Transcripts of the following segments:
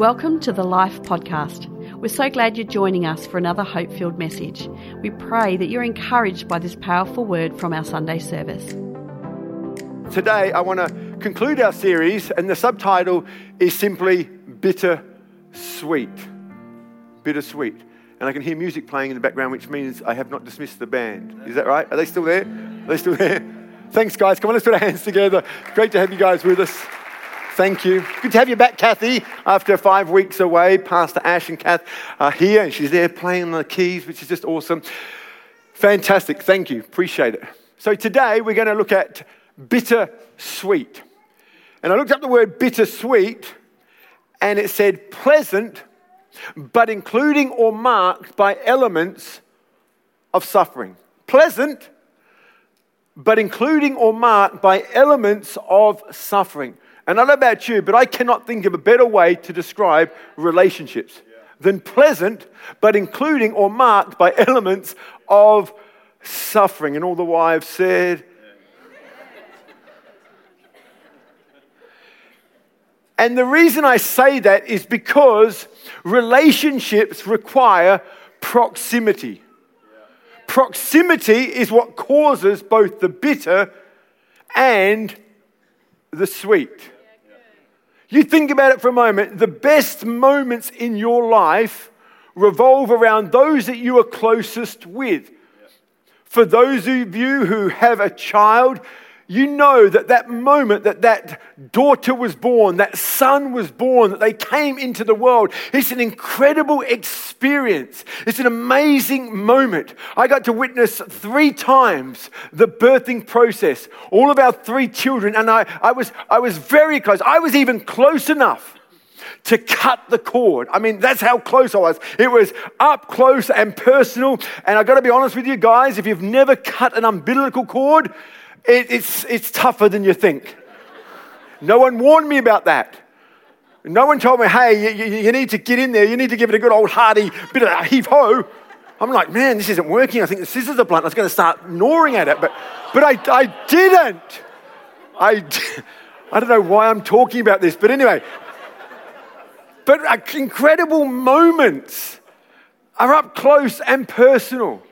Welcome to the Life Podcast. We're so glad you're joining us for another hope filled message. We pray that you're encouraged by this powerful word from our Sunday service. Today, I want to conclude our series, and the subtitle is simply Bitter Sweet. Bittersweet. And I can hear music playing in the background, which means I have not dismissed the band. Is that right? Are they still there? Are they still there? Thanks, guys. Come on, let's put our hands together. Great to have you guys with us. Thank you. Good to have you back, Kathy, after five weeks away. Pastor Ash and Kath are here, and she's there playing the keys, which is just awesome. Fantastic. Thank you. Appreciate it. So, today we're going to look at bittersweet. And I looked up the word bittersweet, and it said pleasant, but including or marked by elements of suffering. Pleasant, but including or marked by elements of suffering. And I don't know about you, but I cannot think of a better way to describe relationships than pleasant, but including or marked by elements of suffering. And all the wives said, And the reason I say that is because relationships require proximity. Proximity is what causes both the bitter and the sweet. You think about it for a moment. The best moments in your life revolve around those that you are closest with. For those of you who have a child, you know that that moment that that daughter was born, that son was born, that they came into the world, it's an incredible experience. It's an amazing moment. I got to witness three times the birthing process, all of our three children, and I, I, was, I was very close. I was even close enough to cut the cord. I mean, that's how close I was. It was up close and personal. And I got to be honest with you guys, if you've never cut an umbilical cord, it, it's, it's tougher than you think. No one warned me about that. No one told me, hey, you, you, need to get in there. You need to give it a good old hearty bit of heave ho. I'm like, man, this isn't working. I think the scissors are blunt. I was going to start gnawing at it, but, but I, I didn't. I, I don't know why I'm talking about this, but anyway. But uh, incredible moments are up close and personal.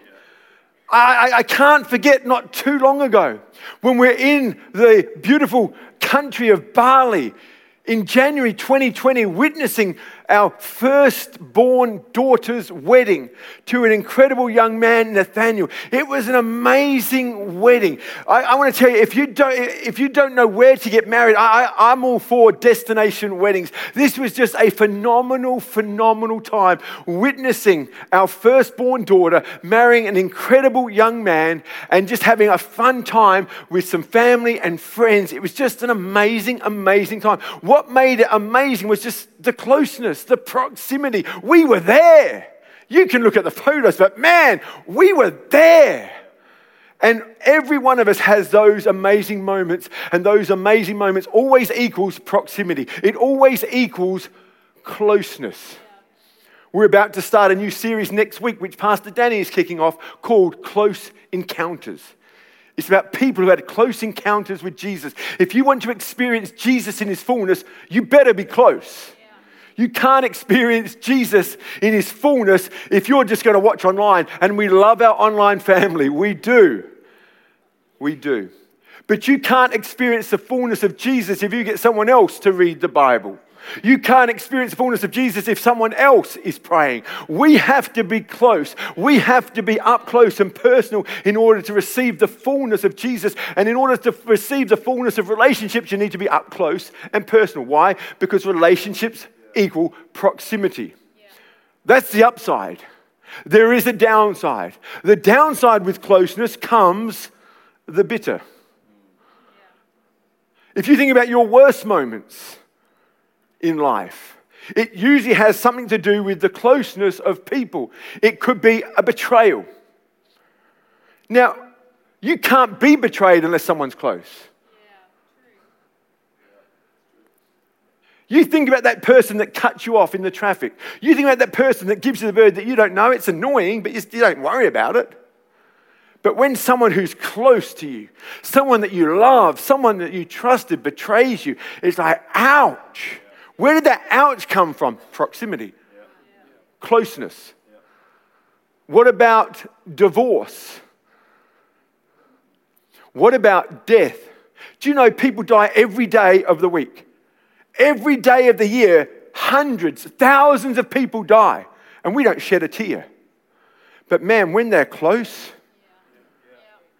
I, I, can't forget not too long ago when we're in the beautiful country of Bali in January 2020, witnessing our firstborn daughter's wedding to an incredible young man, Nathaniel. It was an amazing wedding. I, I want to tell you, if you don't, if you don't know where to get married, I, I'm all for destination weddings. This was just a phenomenal, phenomenal time witnessing our firstborn daughter marrying an incredible young man and just having a fun time with some family and friends. It was just an amazing, amazing time. What made it amazing was just the closeness, the proximity. We were there. You can look at the photos, but man, we were there. And every one of us has those amazing moments, and those amazing moments always equals proximity. It always equals closeness. We're about to start a new series next week, which Pastor Danny is kicking off, called Close Encounters. It's about people who had close encounters with Jesus. If you want to experience Jesus in his fullness, you better be close. You can't experience Jesus in his fullness if you're just going to watch online. And we love our online family. We do. We do. But you can't experience the fullness of Jesus if you get someone else to read the Bible. You can't experience the fullness of Jesus if someone else is praying. We have to be close. We have to be up close and personal in order to receive the fullness of Jesus. And in order to receive the fullness of relationships, you need to be up close and personal. Why? Because relationships equal proximity. That's the upside. There is a downside. The downside with closeness comes the bitter. If you think about your worst moments, in life. It usually has something to do with the closeness of people. It could be a betrayal. Now, you can't be betrayed unless someone's close. You think about that person that cuts you off in the traffic. You think about that person that gives you the bird that you don't know. It's annoying, but you don't worry about it. But when someone who's close to you, someone that you love, someone that you trusted betrays you, it's like, ouch. Where did that ouch come from? Proximity, closeness. What about divorce? What about death? Do you know people die every day of the week? Every day of the year, hundreds, thousands of people die, and we don't shed a tear. But man, when they're close,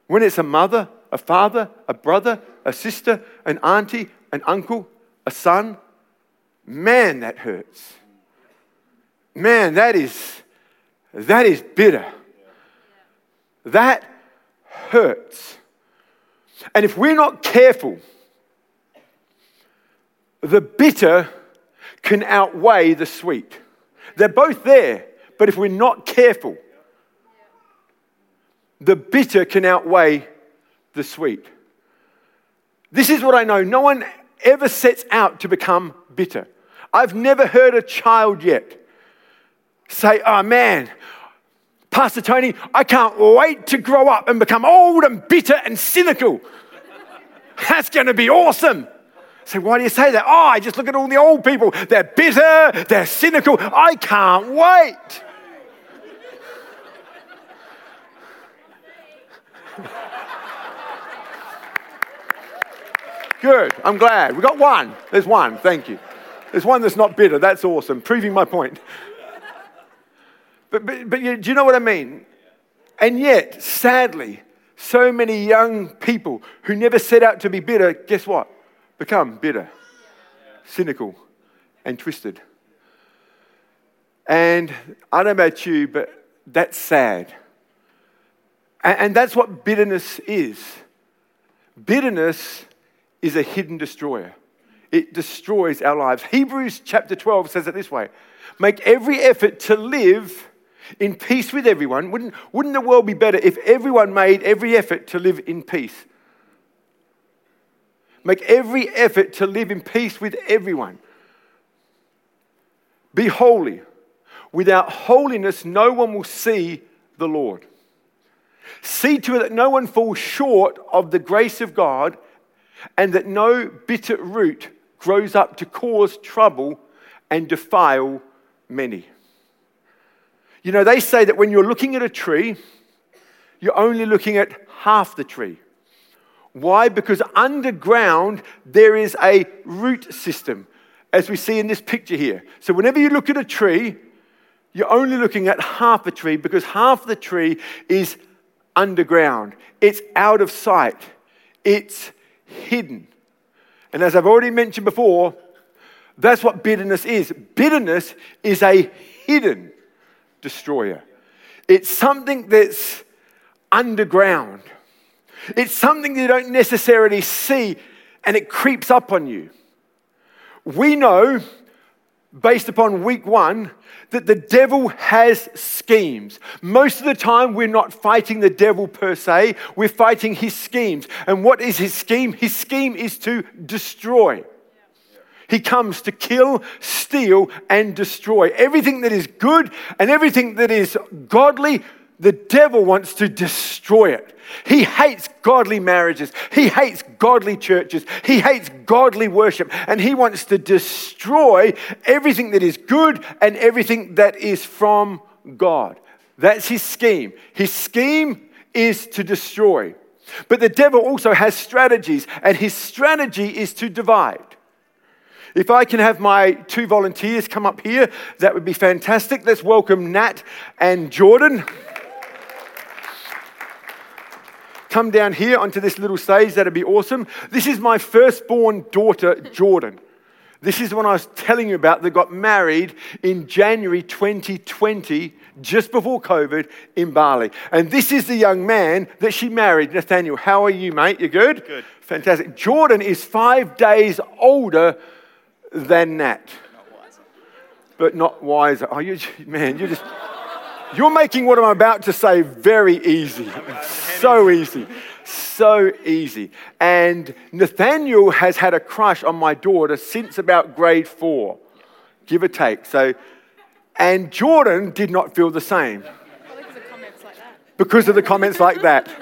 when it's a mother, a father, a brother, a sister, an auntie, an uncle, a son, man, that hurts. Man, that is, that is bitter. That hurts. And if we're not careful, the bitter can outweigh the sweet. They're both there, but if we're not careful, the bitter can outweigh the sweet. This is what I know. No one ever sets out to become bitter. I've never heard a child yet say, Oh man, Pastor Tony, I can't wait to grow up and become old and bitter and cynical. That's going to be awesome. So, why do you say that? Oh, I just look at all the old people. They're bitter, they're cynical. I can't wait. Good. I'm glad. We got one. There's one. Thank you. There's one that's not bitter. That's awesome. Proving my point. But, but, but you, do you know what I mean? And yet, sadly, so many young people who never set out to be bitter, guess what? Become bitter, cynical, and twisted. And I don't know about you, but that's sad. And, that's what bitterness is. Bitterness is a hidden destroyer. It destroys our lives. Hebrews chapter 12 says it this way Make every effort to live in peace with everyone. Wouldn't, wouldn't the world be better if everyone made every effort to live in peace? Make every effort to live in peace with everyone. Be holy. Without holiness, no one will see the Lord. See to it that no one falls short of the grace of God and that no bitter root grows up to cause trouble and defile many. You know, they say that when you're looking at a tree, you're only looking at half the tree. Why? Because underground there is a root system, as we see in this picture here. So, whenever you look at a tree, you're only looking at half a tree because half the tree is underground, it's out of sight, it's hidden. And as I've already mentioned before, that's what bitterness is. Bitterness is a hidden destroyer, it's something that's underground, it's something you don't necessarily see and it creeps up on you. We know, based upon week one, that the devil has schemes. Most of the time, we're not fighting the devil per se, we're fighting his schemes. And what is his scheme? His scheme is to destroy. He comes to kill, steal, and destroy. Everything that is good and everything that is godly, the devil wants to destroy it. He hates godly marriages. He hates godly churches. He hates godly worship. And he wants to destroy everything that is good and everything that is from God. That's his scheme. His scheme is to destroy. But the devil also has strategies, and his strategy is to divide. If I can have my two volunteers come up here, that would be fantastic. Let's welcome Nat and Jordan. Come down here onto this little stage, that'd be awesome. This is my firstborn daughter, Jordan. This is the one I was telling you about that got married in January 2020, just before COVID, in Bali. And this is the young man that she married, Nathaniel. How are you, mate? You good? Good. Fantastic. Jordan is five days older than Nat. But not wiser. Oh, you, man, you just. You're making what I'm about to say very easy. so easy. So easy. And Nathaniel has had a crush on my daughter since about grade four, give or take. So, and Jordan did not feel the same. Because of comments like that. Because of the comments like that.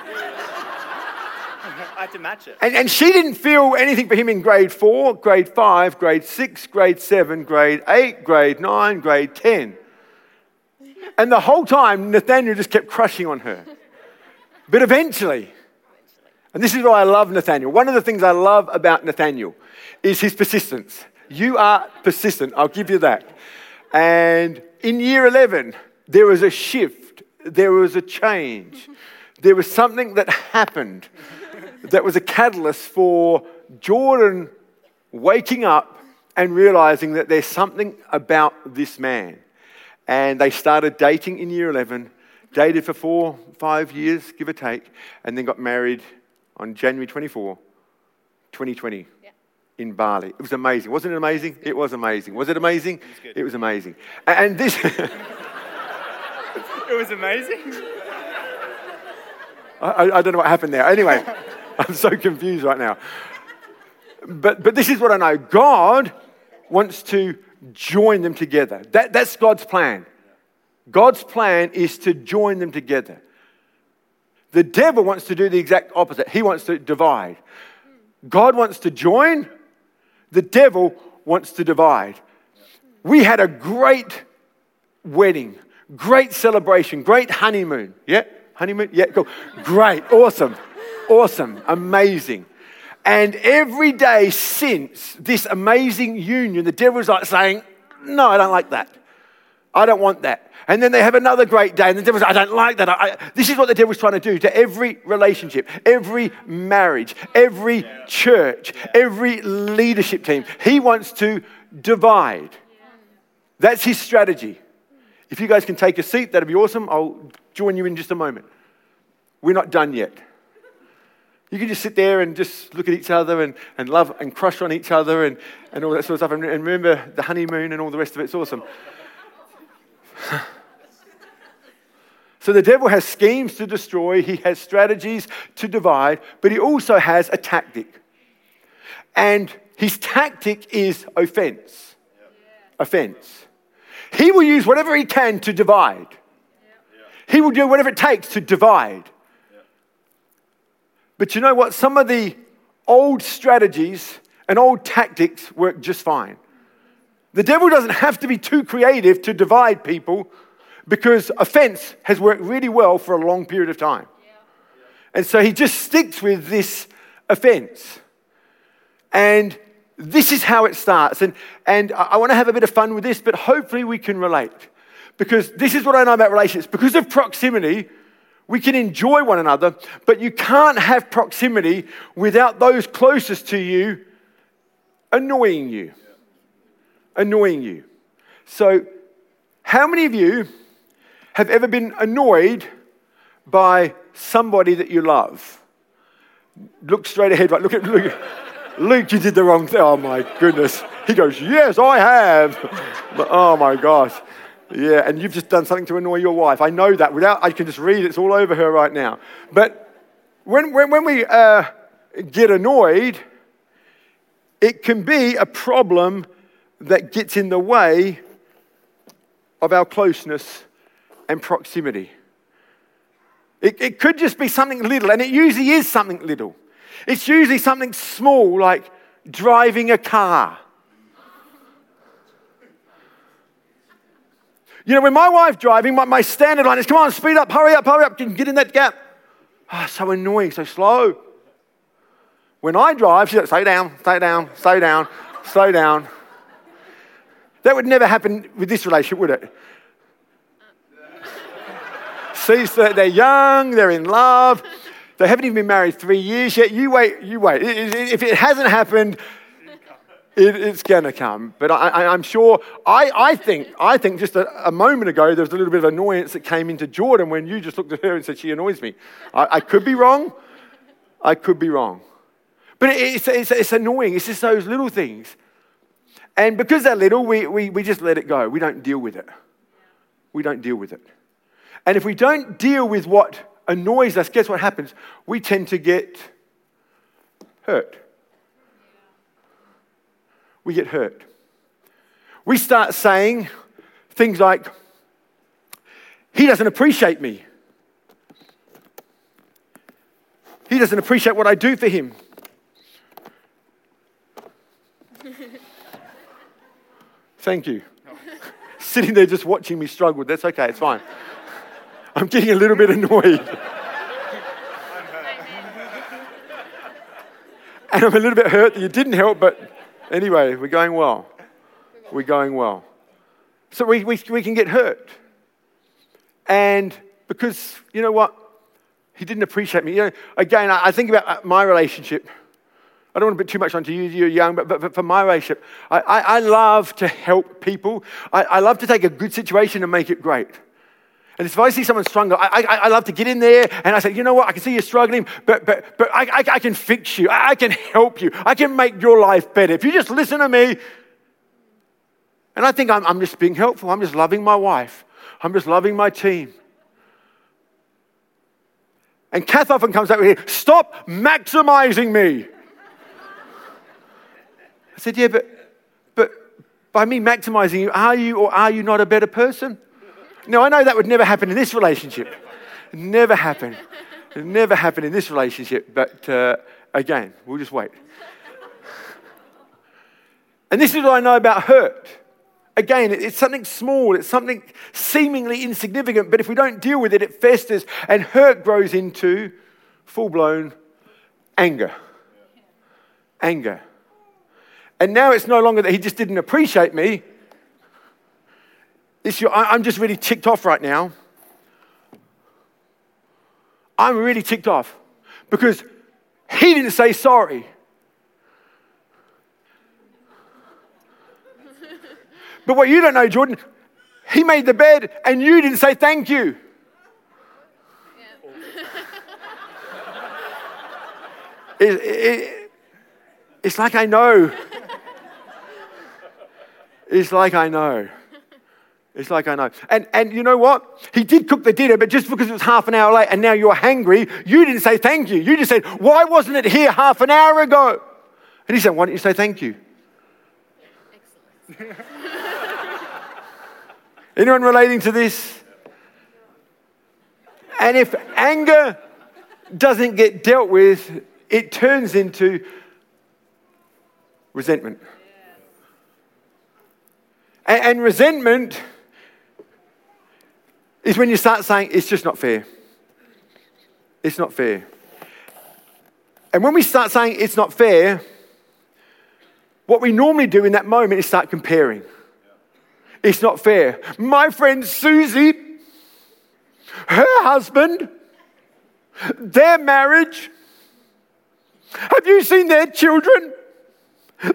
I had to match it. And, and she didn't feel anything for him in grade four, grade five, grade six, grade seven, grade eight, grade nine, grade 10. And the whole time, Nathaniel just kept crushing on her. But eventually, and this is why I love Nathaniel. One of the things I love about Nathaniel is his persistence. You are persistent, I'll give you that. And in year 11, there was a shift, there was a change, there was something that happened that was a catalyst for Jordan waking up and realizing that there's something about this man. And they started dating in year 11, dated for four, five years, give or take, and then got married on January 24, 2020 Yeah. in Bali. It was amazing. Wasn't it amazing? It was amazing. Was it amazing? good. It was amazing. And this, It was amazing. I- I don't know what happened there. Anyway, I'm so confused right now. But, but this is what I know God wants to join them together. That, that's God's plan. God's plan is to join them together. The devil wants to do the exact opposite, he wants to divide. God wants to join, the devil wants to divide. We had a great wedding, great celebration, great honeymoon. Yeah? Honeymoon? Yeah, cool. Great, awesome, awesome, amazing. And every day since this amazing union, the devil's like saying, No, I don't like that. I don't want that. And then they have another great day, and the devil's like, I don't like that. I, I-" this is what the devil's trying to do to every relationship, every marriage, every church, every leadership team. He wants to divide. That's his strategy. If you guys can take a seat, that'd be awesome. I'll join you in just a moment. We're not done yet. You can just sit there and just look at each other and, and love and crush on each other and, and all that sort of stuff. And, and remember the honeymoon and all the rest of it. It's awesome. so the devil has schemes to destroy, he has strategies to divide, but he also has a tactic. And his tactic is offense. Offense. He will use whatever he can to divide. He will do whatever it takes to divide. But you know what? Some of the old strategies and old tactics work just fine. The devil doesn't have to be too creative to divide people because offense has worked really well for a long period of time. And so he just sticks with this offense. And this is how it starts. And, and I, I want to have a bit of fun with this, but hopefully we can relate. Because this is what I know about relationships. Because of proximity, we can enjoy one another, but you can't have proximity without those closest to you annoying you. Annoying you. So, how many of you have ever been annoyed by somebody that you love? Look straight ahead, right? Look at Luke. Luke, you did the wrong thing. Oh my goodness. He goes, Yes, I have. But, oh my gosh. Yeah, and you've just done something to annoy your wife. I know that. Without, I can just read. It's all over her right now. But when, when, when we uh, get annoyed, it can be a problem that gets in the way of our closeness and proximity. It, it could just be something little, and it usually is something little. It's usually something small, like driving a car. You know, when my wife driving, my, my standard line is, come on, speed up, hurry up, hurry up, get in that gap. Ah, so annoying, so slow. When I drive, she's like, slow down, slow down, slow down, slow down. That would never happen with this relationship, would it? See, so they're young, they're in love, they haven't even been married three years yet. You wait, you wait. It- it- If it hasn't happened, it, it's going to come. But I, I'm sure, I, I think, I think just a, a moment ago, there was a little bit of annoyance that came into Jordan when you just looked at her and said, she annoys me. I, I could be wrong. I could be wrong. But it, it's, it's, it's annoying. It's just those little things. And because they're little, we, we, we just let it go. We don't deal with it. We don't deal with it. And if we don't deal with what annoys us, guess what happens? We tend to get hurt. We get hurt. We start saying things like, he doesn't appreciate me. He doesn't appreciate what I do for him. Thank you. Sitting there just watching me struggle. That's okay, it's fine. I'm getting a little bit annoyed. and I'm a little bit hurt that you didn't help, but anyway, we're going well. We're going well. So we, we, we can get hurt. And because, you know what? He didn't appreciate me. You know, again, I, I think about uh, my relationship. I don't want to put too much onto you, you're young, but, but, but for my relationship, I, I, I love to help people. I, I love to take a good situation and make it great. And if I see someone struggle, I, I, I, love to get in there and I say, you know what, I can see you're struggling, but, but, but I, I, I can fix you. I, I can help you. I can make your life better. If you just listen to me, and I think I'm, I'm just being helpful. I'm just loving my wife. I'm just loving my team. And Kath often comes out with, stop maximizing me. I said, yeah, but, but by me maximizing you, are you or are you not a better person? No, I know that would never happen in this relationship. Never happen. Never happen in this relationship. But uh, again, we'll just wait. And this is what I know about hurt. Again, it's something small, it's something seemingly insignificant, but if we don't deal with it, it festers and hurt grows into full blown anger. Anger. And now it's no longer that he just didn't appreciate me. It's your, I'm just really ticked off right now. I'm really ticked off because he didn't say sorry. But what you don't know, Jordan, he made the bed and you didn't say thank you. it, it, it's like I know. It's like I know. It's like I know. And, and you know what? He did cook the dinner, but just because it was half an hour late and now you're hungry, you didn't say thank you. You just said, Why wasn't it here half an hour ago? And he said, Why don't you say thank you? Excellent. Anyone relating to this? And if anger doesn't get dealt with, it turns into resentment. And, and, resentment is when you start saying, it's just not fair. It's not fair. And when we start saying it's not fair, what we normally do in that moment is start comparing. It's not fair. My friend Susie, her husband, their marriage, have you seen their children?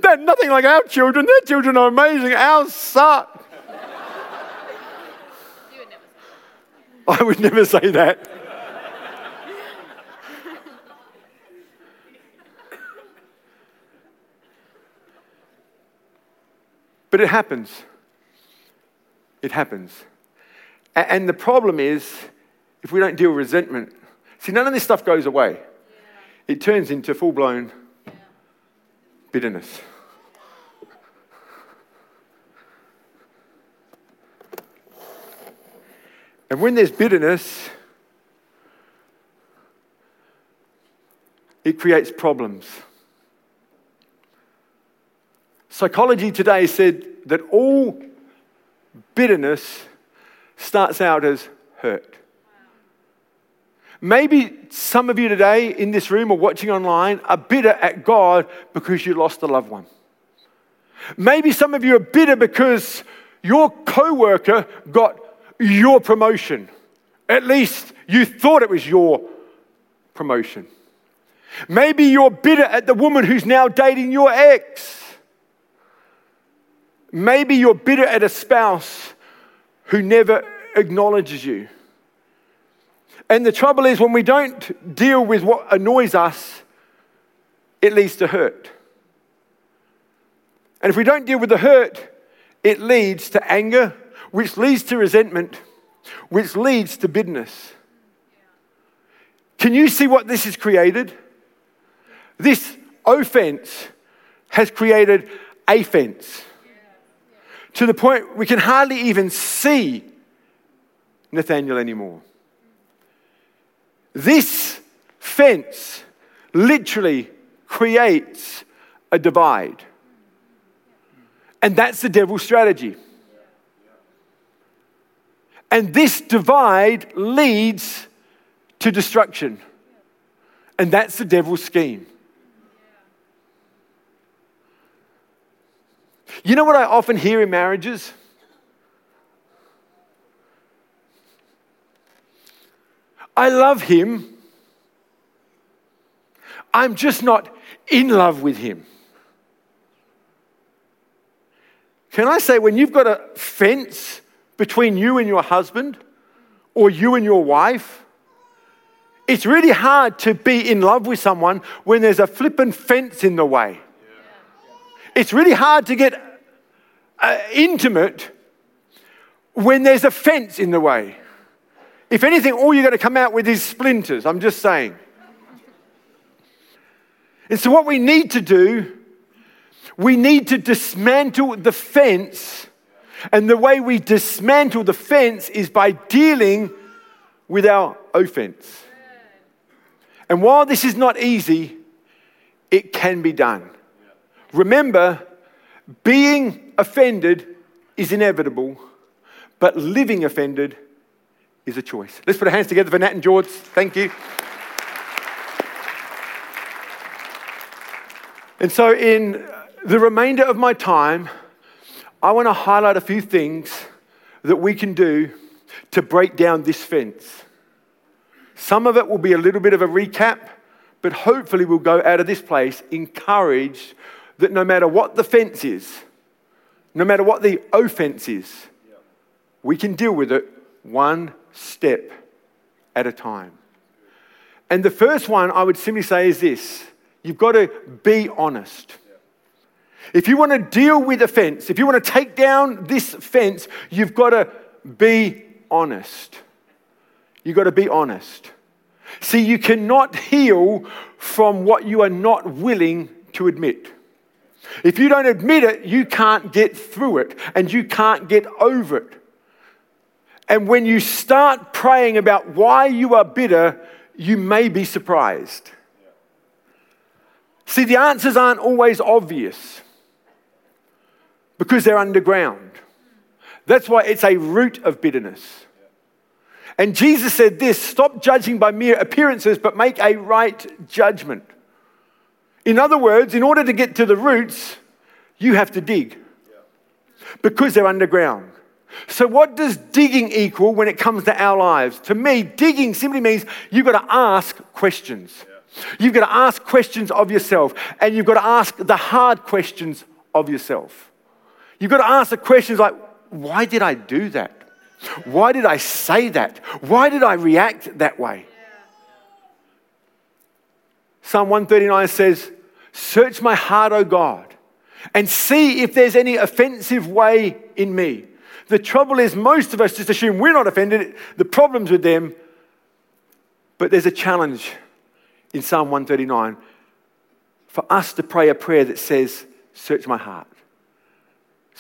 They're nothing like our children. Their children are amazing. Ours suck. I would never say that. but it happens. It happens. And the problem is, if we don't deal with resentment, see, none of this stuff goes away. It turns into full blown bitterness. And when there's bitterness, it creates problems. Psychology today said that all bitterness starts out as hurt. Maybe some of you today in this room or watching online are bitter at God because you lost a loved one. Maybe some of you are bitter because your coworker got your promotion. At least you thought it was your promotion. Maybe you're bitter at the woman who's now dating your ex. Maybe you're bitter at a spouse who never acknowledges you. And the trouble is, when we don't deal with what annoys us, it leads to hurt. And if we don't deal with the hurt, it leads to anger, which leads to resentment, which leads to bitterness. Can you see what this has created? This offense has created a fence to the point we can hardly even see Nathaniel anymore. This fence literally creates a divide. And that's the devil's strategy. And this divide leads to destruction. And that's the devil's scheme. You know what I often hear in marriages? I love him. I'm just not in love with him. Can I say, when you've got a fence between you and your husband or you and your wife, it's really hard to be in love with someone when there's a flippin' fence in the way. It's really hard to get uh, intimate when there's a fence in the way. If anything, all you're going to come out with is splinters. I'm just saying. And so, what we need to do, we need to dismantle the fence. And the way we dismantle the fence is by dealing with our offense. And while this is not easy, it can be done. Remember, being offended is inevitable, but living offended is a choice. Let's put our hands together for Nat and George. Thank you. And so, in the remainder of my time, I want to highlight a few things that we can do to break down this fence. Some of it will be a little bit of a recap, but hopefully, we'll go out of this place encouraged that no matter what the fence is, no matter what the offense is, we can deal with it one step at a time. And the first one I would simply say is this you've got to be honest. If you want to deal with offense, if you want to take down this fence, you've got to be honest. You've got to be honest. See, you cannot heal from what you are not willing to admit. If you don't admit it, you can't get through it and you can't get over it. And when you start praying about why you are bitter, you may be surprised. See, the answers aren't always obvious because they're underground. That's why it's a root of bitterness. And Jesus said this stop judging by mere appearances, but make a right judgment. In other words, in order to get to the roots, you have to dig because they're underground. So, what does digging equal when it comes to our lives? To me, digging simply means you've got to ask questions. You've got to ask questions of yourself, and you've got to ask the hard questions of yourself. You've got to ask the questions like, why did I do that? Why did I say that? Why did I react that way? Psalm 139 says, Search my heart, O God, and see if there's any offensive way in me. The trouble is, most of us just assume we're not offended, the problem's with them. But there's a challenge in Psalm 139 for us to pray a prayer that says, Search my heart.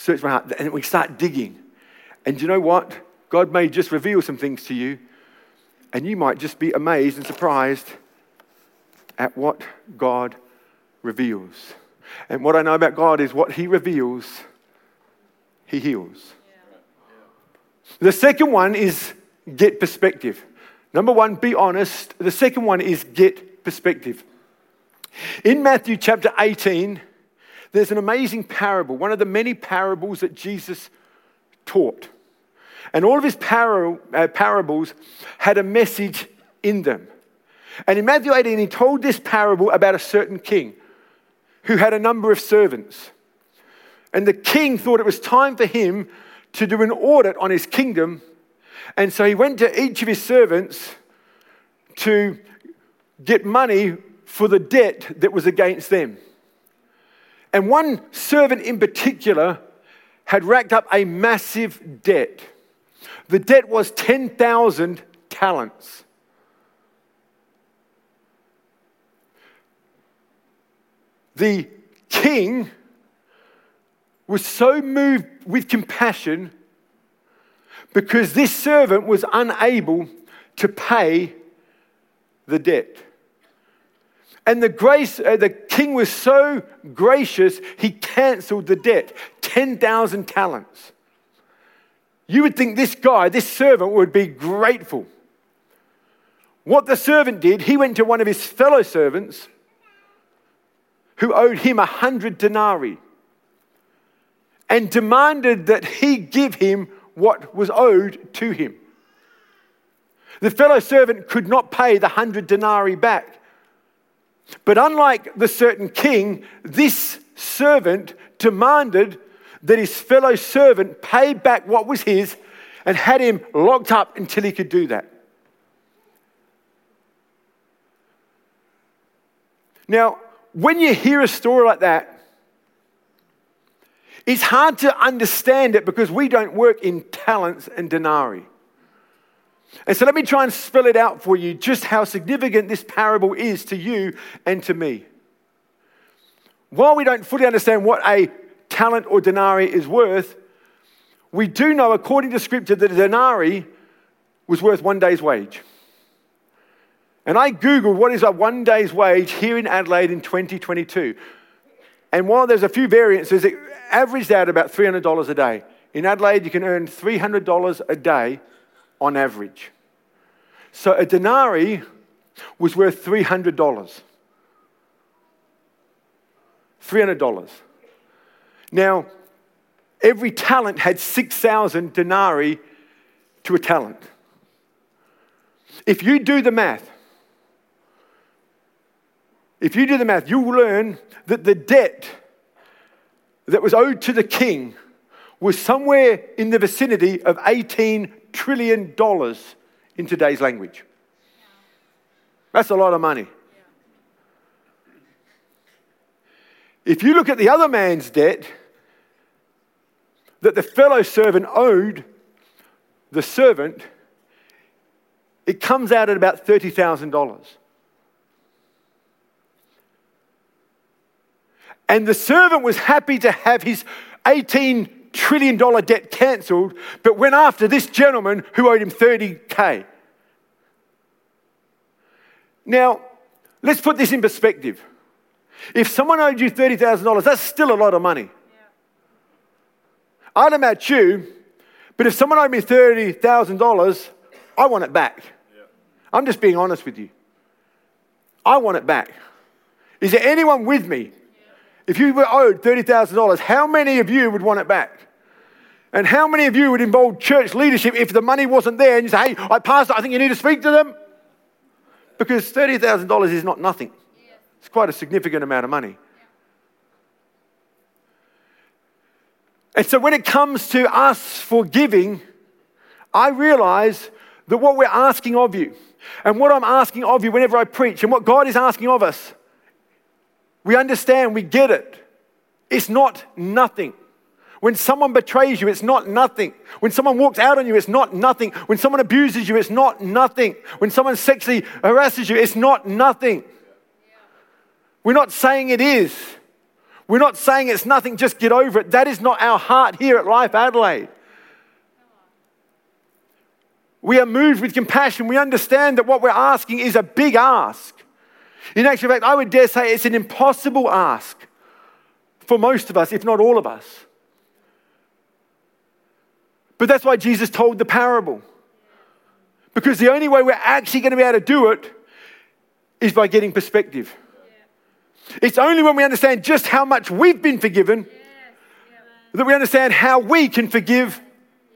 Search my heart. And we start digging. And you know what? God may just reveal some things to you, and you might just be amazed and surprised at what God reveals. And what I know about God is what He reveals, He heals. The second one is get perspective. Number one, be honest. The second one is get perspective. In Matthew chapter 18, there's an amazing parable, one of the many parables that Jesus taught. And all of his par- uh, parables had a message in them. And in Matthew 18, he told this parable about a certain king who had a number of servants. And the king thought it was time for him to do an audit on his kingdom. And so he went to each of his servants to get money for the debt that was against them. And one servant in particular had racked up a massive debt. The debt was 10,000 talents. The king was so moved with compassion because this servant was unable to pay the debt. And the grace, uh, the king was so gracious, he cancelled the debt 10,000 talents. You would think this guy, this servant, would be grateful. What the servant did, he went to one of his fellow servants who owed him a hundred denarii and demanded that he give him what was owed to him. The fellow servant could not pay the hundred denarii back. But unlike the certain king, this servant demanded that his fellow servant pay back what was his and had him locked up until he could do that. Now, when you hear a story like that, it's hard to understand it because we don't work in talents and denarii. And so let me try and spell it out for you just how significant this parable is to you and to me. While we don't fully understand what a talent or denarii is worth, we do know, according to Scripture, that a denarii was worth one day's wage. And I Googled what is a one day's wage here in Adelaide in 2022. And while there's a few variances, it averaged out about $300 a day. In Adelaide, you can earn $300 a day on average. So a denarii was worth $300. $300. Now, every talent had 6,000 denarii to a talent. If you do the math, if you do the math, you will learn that the debt that was owed to the king was somewhere in the vicinity of 18 trillion dollars in today's language. That's a lot of money. If you look at the other man's debt that the fellow servant owed the servant, it comes out at about $30,000. And the servant was happy to have his 18 trillion dollar debt cancelled, but went after this gentleman who owed him 30K. Now, let's put this in perspective. If someone owed you $30,000, that's still a lot of money. I don't know about you, but if someone owed me $30,000, I want it back. I'm just being honest with you. I want it back. Is there anyone with me if you were owed $30,000, how many of you would want it back? And how many of you would involve church leadership if the money wasn't there and you say, hey, I passed it, I think you need to speak to them? Because $30,000 is not nothing, it's quite a significant amount of money. And so when it comes to us forgiving, I realize that what we're asking of you, and what I'm asking of you whenever I preach, and what God is asking of us, we understand, we get it. It's not nothing. When someone betrays you, it's not nothing. When someone walks out on you, it's not nothing. When someone abuses you, it's not nothing. When someone sexually harasses you, it's not nothing. We're not saying it is. We're not saying it's nothing, just get over it. That is not our heart here at Life Adelaide. We are moved with compassion. We understand that what we're asking is a big ask. In actual fact, I would dare say it's an impossible ask for most of us, if not all of us. But that's why Jesus told the parable. Because the only way we're actually going to be able to do it is by getting perspective. It's only when we understand just how much we've been forgiven that we understand how we can forgive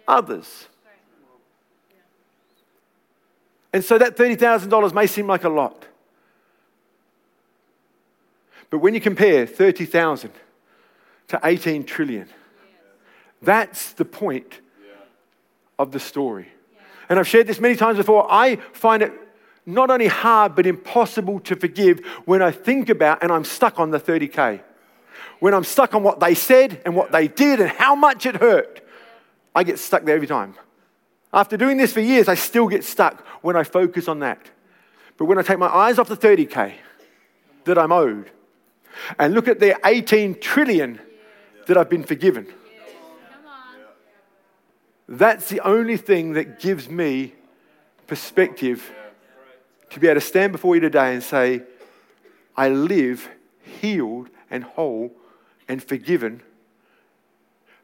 others. And so that $30,000 may seem like a lot. But when you compare 30,000 to 18 trillion, that's the point of the story. And I've shared this many times before. I find it not only hard, but impossible to forgive when I think about and I'm stuck on the 30K. When I'm stuck on what they said and what they did and how much it hurt, I get stuck there every time. After doing this for years, I still get stuck when I focus on that. But when I take my eyes off the 30K that I'm owed and look at the 18 trillion that I've been forgiven. That's the only thing that gives me perspective to be able to stand before you today and say, I live healed and whole and forgiven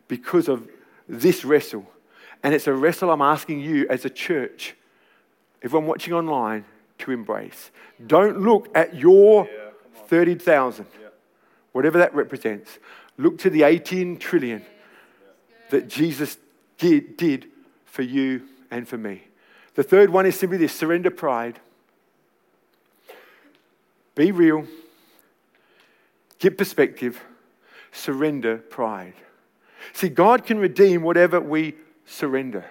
because of this wrestle. And it's a wrestle I'm asking you as a church, everyone watching online, to embrace. Don't look at your 30,000, whatever that represents. Look to the 18 trillion that Jesus did, did for you and for me. The third one is simply this surrender pride. Be real. Get perspective. Surrender pride. See, God can redeem whatever we surrender.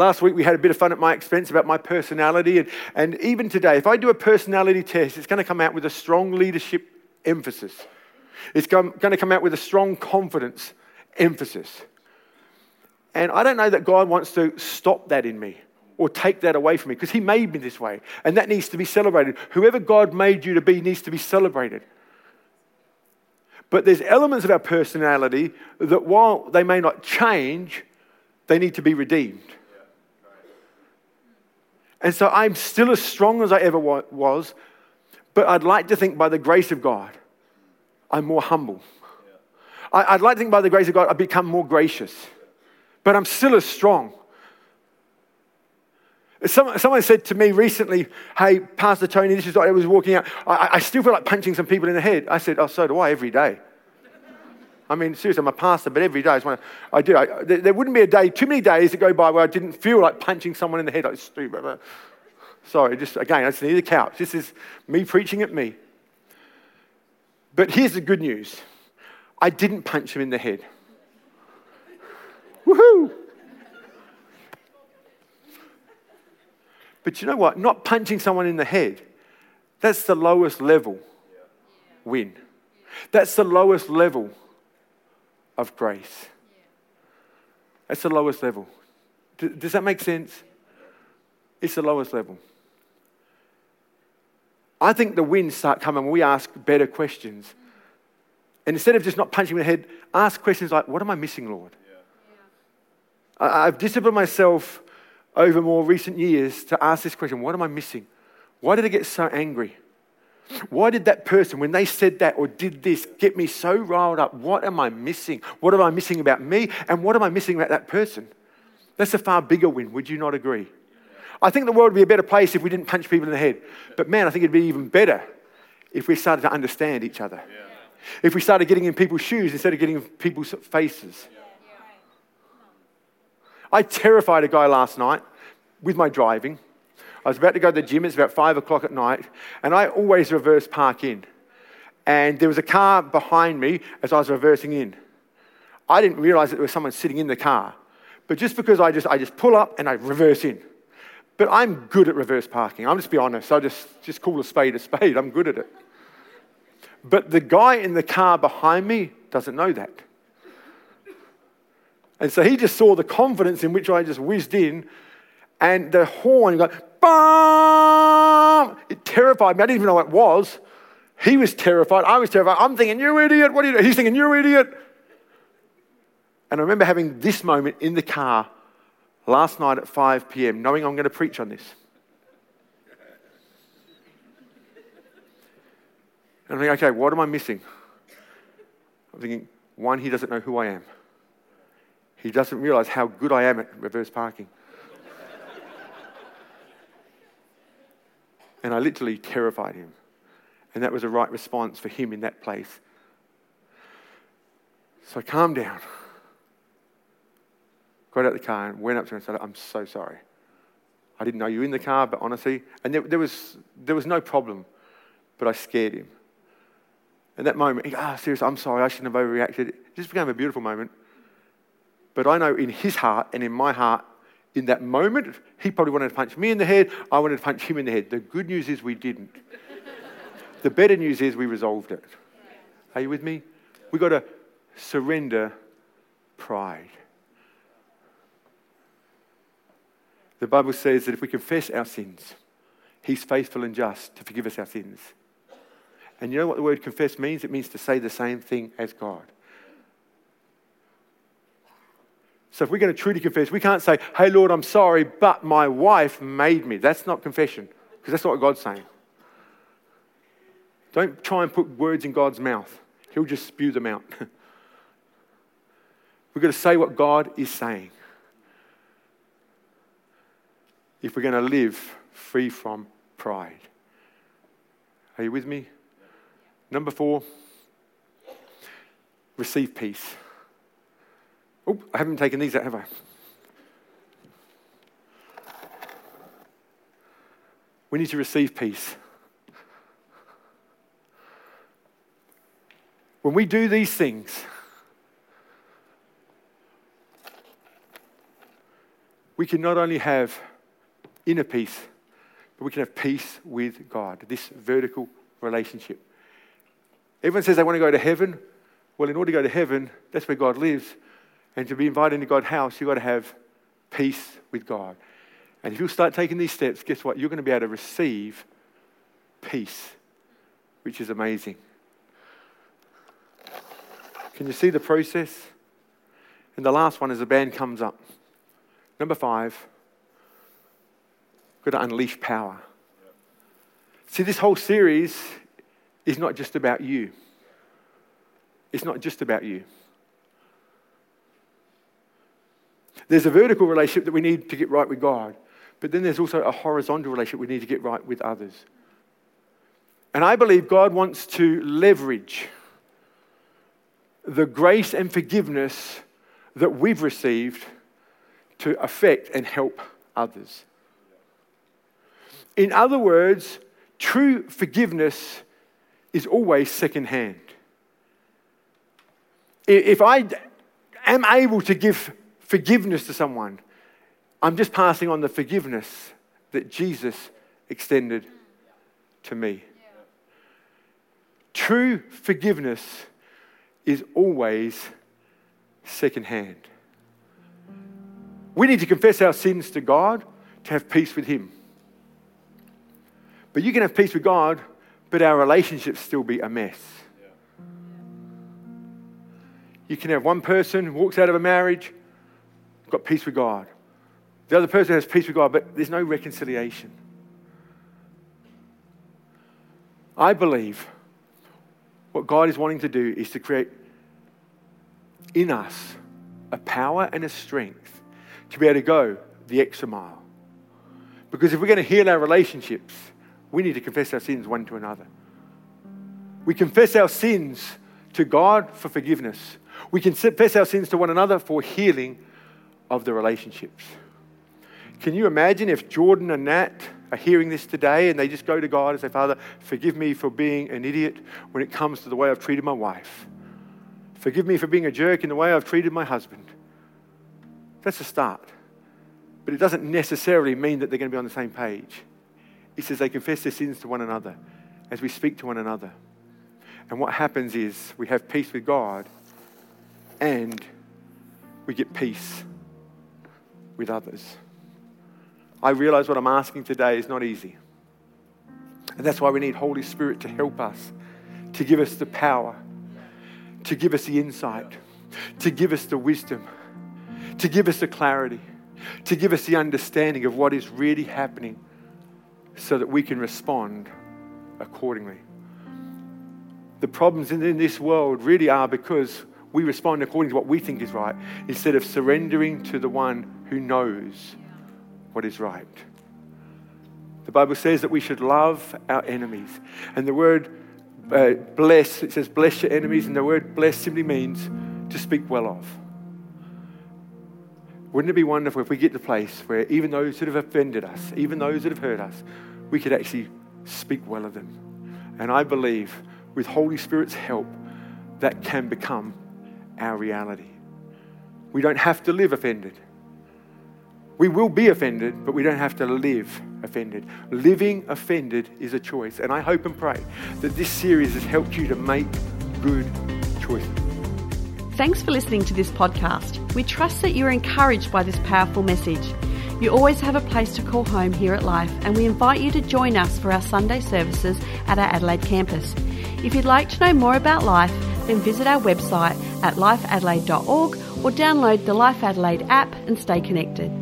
Last week we had a bit of fun at my expense about my personality, and, and even today, if I do a personality test, it's going to come out with a strong leadership emphasis. It's going to come out with a strong confidence emphasis. And I don't know that God wants to stop that in me or take that away from me because He made me this way. And that needs to be celebrated. Whoever God made you to be needs to be celebrated. But there's elements of our personality that while they may not change, they need to be redeemed. And so I'm still as strong as I ever was, but I'd like to think by the grace of God, I'm more humble. I'd like to think by the grace of God, I've become more gracious, but I'm still as strong. Someone, said to me recently, Hey, Pastor Tony, this is what I was walking out. I, I still feel like punching some people in the head. I said, Oh, so do I every day. I mean, seriously, I'm a pastor, but every day is when I, do. I, there, there, wouldn't be a day, too many days that go by where I didn't feel like punching someone in the head. Like, stupid. Sorry, just again, I just need a couch. This is me preaching at me. But here's the good news I didn't punch him in the head. Woohoo! But you know what? Not punching someone in the head, that's the lowest level win. That's the lowest level of grace. That's the lowest level. Does that make sense? It's the lowest level. I think the wins start coming when we ask better questions. And instead of just not punching in the head, ask questions like, What am I missing, Lord? Yeah. I've disciplined myself over more recent years to ask this question What am I missing? Why did I get so angry? Why did that person, when they said that or did this, get me so riled up? What am I missing? What am I missing about me? And what am I missing about that person? That's a far bigger win. Would you not agree? I think the world would be a better place if we didn't punch people in the head. But man, I think it'd be even better if we started to understand each other. Yeah. If we started getting in people's shoes instead of getting in people's faces. Yeah. I terrified a guy last night with my driving. I was about to go to the gym, it's about five o'clock at night, and I always reverse park in. And there was a car behind me as I was reversing in. I didn't realize that there was someone sitting in the car. But just because I just, I just pull up and I reverse in. But I'm good at reverse parking. I'm just be honest. I just, just call a spade a spade. I'm good at it. But the guy in the car behind me doesn't know that. And so he just saw the confidence in which I just whizzed in and the horn got BAM! It terrified me. I didn't even know what it was. He was terrified. I was terrified. I'm thinking, you idiot. What are you doing? He's thinking, you idiot. And I remember having this moment in the car last night at 5 p.m., knowing I'm going to preach on this. And I'm thinking, okay, what am I missing? I'm thinking, one, he doesn't know who I am. He doesn't realize how good I am at reverse parking. And I literally terrified him. And that was the right response for him in that place. So I calmed down got out of the car and went up to him and said, I'm so sorry. I didn't know you were in the car, but honestly, and there, there, was, there was no problem, but I scared him. And that moment, he ah, oh, seriously, I'm sorry, I shouldn't have overreacted. It just became a beautiful moment. But I know in his heart and in my heart, in that moment, he probably wanted to punch me in the head. I wanted to punch him in the head. The good news is we didn't. the better news is we resolved it. Are you with me? We've got to surrender pride. The Bible says that if we confess our sins, He's faithful and just to forgive us our sins. And you know what the word confess means? It means to say the same thing as God. So if we're going to truly confess, we can't say, Hey, Lord, I'm sorry, but my wife made me. That's not confession, because that's not what God's saying. Don't try and put words in God's mouth, He'll just spew them out. We've got to say what God is saying if we're going to live free from pride. Are you with me? Number four, receive peace. Oh, I haven't taken these out, have I? We need to receive peace. When we do these things, we can not only have inner peace, but we can have peace with God, this vertical relationship. Everyone says they want to go to heaven. Well, in order to go to heaven, that's where God lives. And to be invited into God's house, you've got to have peace with God. And if you start taking these steps, guess what? You're going to be able to receive peace, which is amazing. Can you see the process? And the last one as the band comes up. Number five, got to unleash power. See, this whole series is not just about you. It's not just about you. There's a vertical relationship that we need to get right with God, but then there's also a horizontal relationship we need to get right with others. And I believe God wants to leverage the grace and forgiveness that we've received to affect and help others. In other words, true forgiveness is always secondhand. If I am able to give forgiveness to someone, I'm just passing on the forgiveness that Jesus extended to me. True forgiveness is always secondhand. We need to confess our sins to God to have peace with Him. But you can have peace with God, but our relationships still be a mess. You can have one person walks out of a marriage, got peace with God. The other person has peace with God, but there's no reconciliation. I believe what God is wanting to do is to create in us a power and a strength to be able to go the extra mile. Because if we're going to heal our relationships, we need to confess our sins one to another. We confess our sins to God for forgiveness. We confess our sins to one another for healing of the relationships. Can you imagine if Jordan and Nat are hearing this today and they just go to God and say, Father, forgive me for being an idiot when it comes to the way I've treated my wife. Forgive me for being a jerk in the way I've treated my husband. That's a start. But it doesn't necessarily mean that they're going to be on the same page. He says they confess their sins to one another as we speak to one another. And what happens is we have peace with God and we get peace with others. I realize what I'm asking today is not easy. And that's why we need Holy Spirit to help us, to give us the power, to give us the insight, to give us the wisdom, to give us the clarity, to give us the understanding of what is really happening so that we can respond accordingly. The problems in, this world really are because we respond according to what we think is right instead of surrendering to the one who knows what is right. The Bible says that we should love our enemies. And the word uh, bless, it says bless your enemies, and the word bless simply means to speak well of. Wouldn't it be wonderful if we get to a place where even those that have offended us, even those that have hurt us, we could actually speak well of them? And I believe with Holy Spirit's help, that can become our reality. We don't have to live offended. We will be offended, but we don't have to live offended. Living offended is a choice. And I hope and pray that this series has helped you to make good choices. Thanks for listening to this podcast. We trust that you're encouraged by this powerful message. You always have a place to call home here at Life, and we invite you to join us for our Sunday services at our Adelaide campus. If you'd like to know more about Life, then visit our website at lifeadelaide.org or download the Life Adelaide app and stay connected.